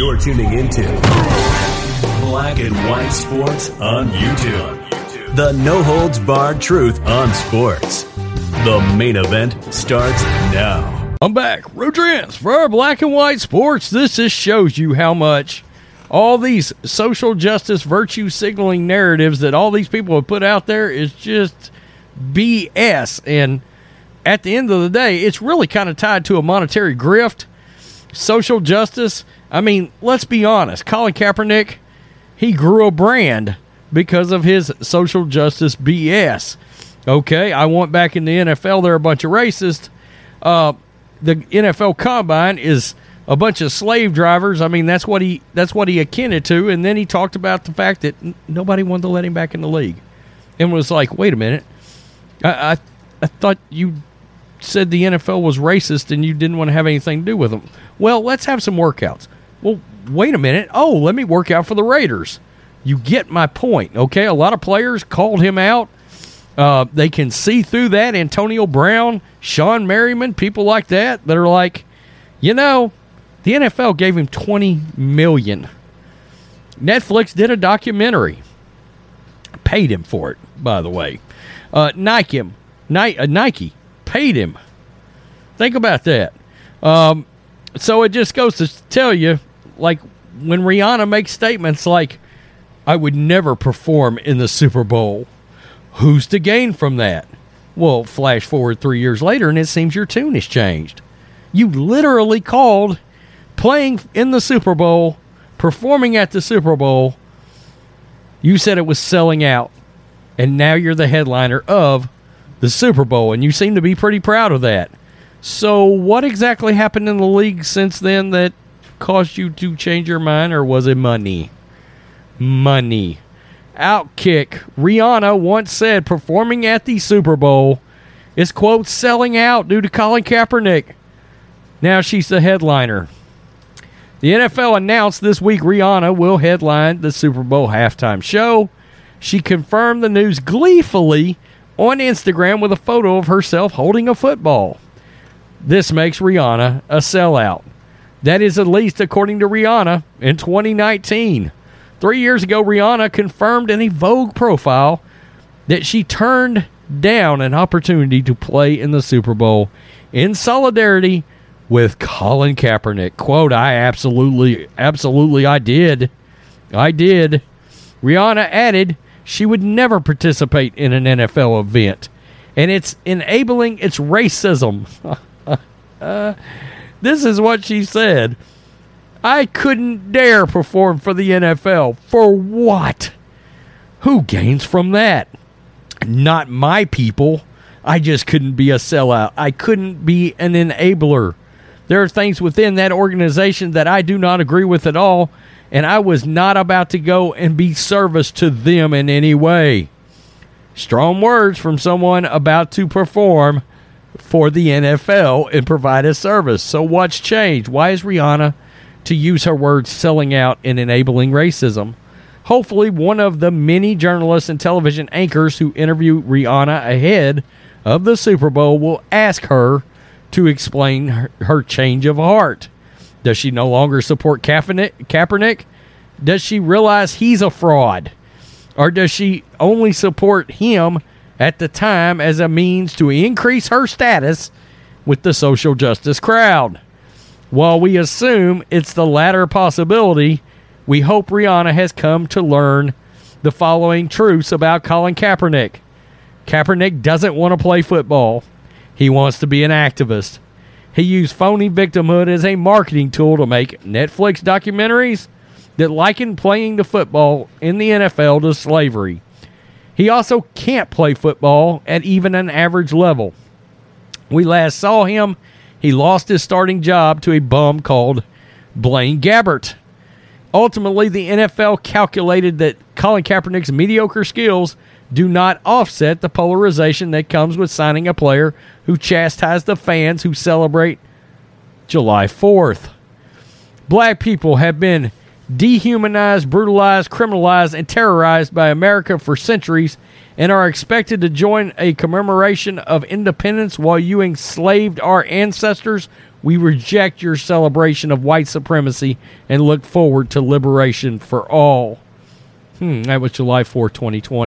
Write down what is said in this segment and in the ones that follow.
You're tuning into Black and White Sports on YouTube. The no holds barred truth on sports. The main event starts now. I'm back. Rodrance for our Black and White Sports. This just shows you how much all these social justice virtue signaling narratives that all these people have put out there is just BS. And at the end of the day, it's really kind of tied to a monetary grift. Social justice. I mean, let's be honest. Colin Kaepernick, he grew a brand because of his social justice BS. Okay, I want back in the NFL. They're a bunch of racists. Uh, the NFL Combine is a bunch of slave drivers. I mean, that's what he that's what he akin it to. And then he talked about the fact that n- nobody wanted to let him back in the league, and was like, "Wait a minute, I I, I thought you said the NFL was racist and you didn't want to have anything to do with them. Well, let's have some workouts. Well, wait a minute. Oh, let me work out for the Raiders. You get my point, okay? A lot of players called him out. Uh, they can see through that. Antonio Brown, Shawne Merriman, people like that that are like, you know, the NFL gave him 20 million. Netflix did a documentary. Paid him for it, by the way. Uh, Nike him. Uh, Nike paid him. Think about that. Um, so it just goes to tell you, like when Rihanna makes statements like, "I would never perform in the Super Bowl," who's to gain from that? Well, flash forward three years later, and it seems your tune has changed. You literally called playing in the Super Bowl, performing at the Super Bowl. You said it was selling out, and now you're the headliner of the Super Bowl, and you seem to be pretty proud of that. So, what exactly happened in the league since then that caused you to change your mind, or was it money? Money. Outkick. Rihanna once said performing at the Super Bowl is, quote, selling out due to Colin Kaepernick. Now she's the headliner. The NFL announced this week Rihanna will headline the Super Bowl halftime show. She confirmed the news gleefully on Instagram with a photo of herself holding a football. This makes Rihanna a sellout. That is at least according to Rihanna in 2019. Three years ago, Rihanna confirmed in a Vogue profile that she turned down an opportunity to play in the Super Bowl in solidarity with Colin Kaepernick. Quote, I absolutely, absolutely, I did. I did. Rihanna added she would never participate in an NFL event, and it's enabling its racism. uh, this is what she said. I couldn't dare perform for the NFL. For what? Who gains from that? Not my people. I just couldn't be a sellout. I couldn't be an enabler. There are things within that organization that I do not agree with at all, and I was not about to go and be service to them in any way. Strong words from someone about to perform for the NFL and provide a service. So, what's changed? Why is Rihanna to use her words selling out and enabling racism? Hopefully, one of the many journalists and television anchors who interview Rihanna ahead of the Super Bowl will ask her to explain her, her change of heart. Does she no longer support Kaepernick? Does she realize he's a fraud? Or does she only support him at the time as a means to increase her status with the social justice crowd? While we assume it's the latter possibility, we hope Rihanna has come to learn the following truths about Colin Kaepernick. Kaepernick doesn't want to play football. He wants to be an activist. He used phony victimhood as a marketing tool to make Netflix documentaries that liken playing the football in the NFL to slavery. He also can't play football at even an average level. We last saw him, he lost his starting job to a bum called Blaine Gabbert. Ultimately, the NFL calculated that Colin Kaepernick's mediocre skills do not offset the polarization that comes with signing a player who chastised the fans who celebrate July 4th. Black people have been dehumanized, brutalized, criminalized, and terrorized by America for centuries and are expected to join a commemoration of independence while you enslaved our ancestors, we reject your celebration of white supremacy and look forward to liberation for all. Hmm, that was July 4, 2020.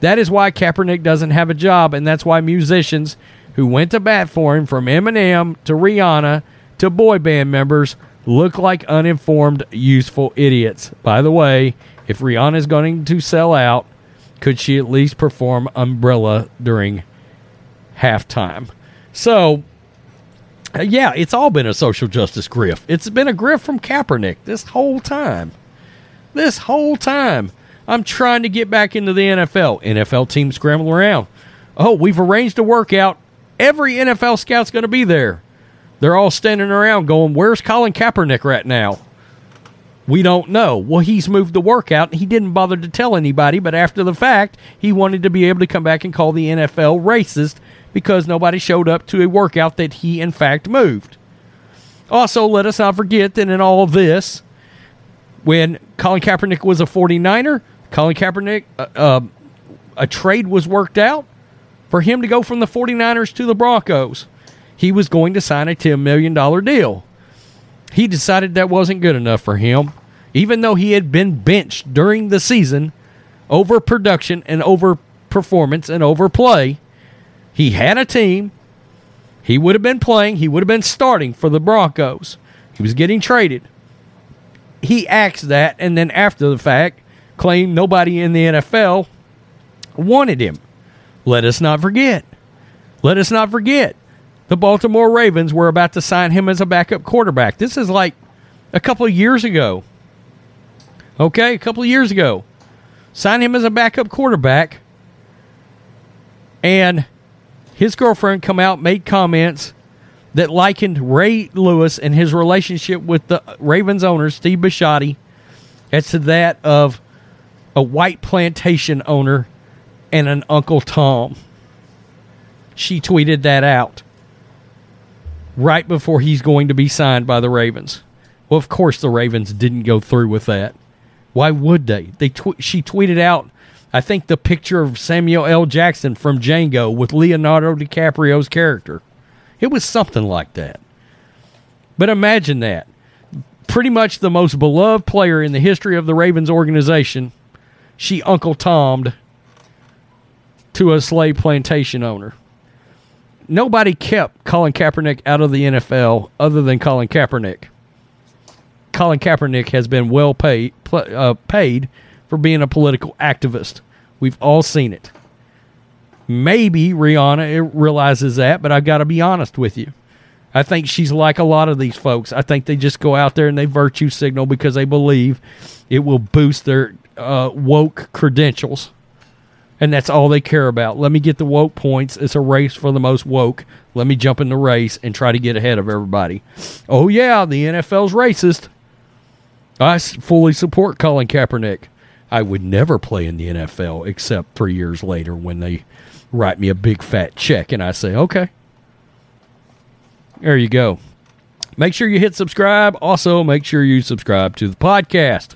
That is why Kaepernick doesn't have a job, and that's why musicians who went to bat for him, from Eminem to Rihanna to boy band members, look like uninformed, useful idiots. By the way, if Rihanna is going to sell out, could she at least perform Umbrella during halftime? So, uh, yeah, it's all been a social justice grift. It's been a grift from Kaepernick this whole time. This whole time. I'm trying to get back into the NFL. NFL team scramble around. Oh, we've arranged a workout. Every NFL scout's going to be there. They're all standing around going, Where's Colin Kaepernick right now? We don't know. Well, he's moved the workout. He didn't bother to tell anybody, but after the fact, he wanted to be able to come back and call the NFL racist because nobody showed up to a workout that he, in fact, moved. Also, let us not forget that in all of this, when Colin Kaepernick was a 49er, Colin Kaepernick, uh, uh, a trade was worked out for him to go from the 49ers to the Broncos. He was going to sign a $10 million deal. He decided that wasn't good enough for him, even though he had been benched during the season over production and over performance and over play. He had a team. He would have been playing, he would have been starting for the Broncos. He was getting traded. He axed that, and then after the fact, claimed nobody in the NFL wanted him. Let us not forget. Let us not forget. The Baltimore Ravens were about to sign him as a backup quarterback. This is like a couple of years ago. Okay, a couple of years ago. Sign him as a backup quarterback. And his girlfriend come out made comments that likened Ray Lewis and his relationship with the Ravens owner Steve Bisciotti as to that of a white plantation owner and an Uncle Tom. She tweeted that out right before he's going to be signed by the Ravens. Well, of course, the Ravens didn't go through with that. Why would they? They tw- she tweeted out, I think, the picture of Samuel L. Jackson from Django with Leonardo DiCaprio's character. It was something like that. But imagine that. Pretty much the most beloved player in the history of the Ravens organization she Uncle Tommed to a slave plantation owner. Nobody kept Colin Kaepernick out of the NFL other than Colin Kaepernick. Colin Kaepernick has been well paid uh, paid for being a political activist. We've all seen it. Maybe Rihanna realizes that, but I've got to be honest with you. I think she's like a lot of these folks. I think they just go out there and they virtue signal because they believe it will boost their uh, woke credentials, and that's all they care about. Let me get the woke points. It's a race for the most woke. Let me jump in the race and try to get ahead of everybody. Oh yeah, the NFL's racist. I fully support Colin Kaepernick. I would never play in the NFL except three years later when they write me a big fat check and I say, okay. There you go. Make sure you hit subscribe. Also, make sure you subscribe to the podcast.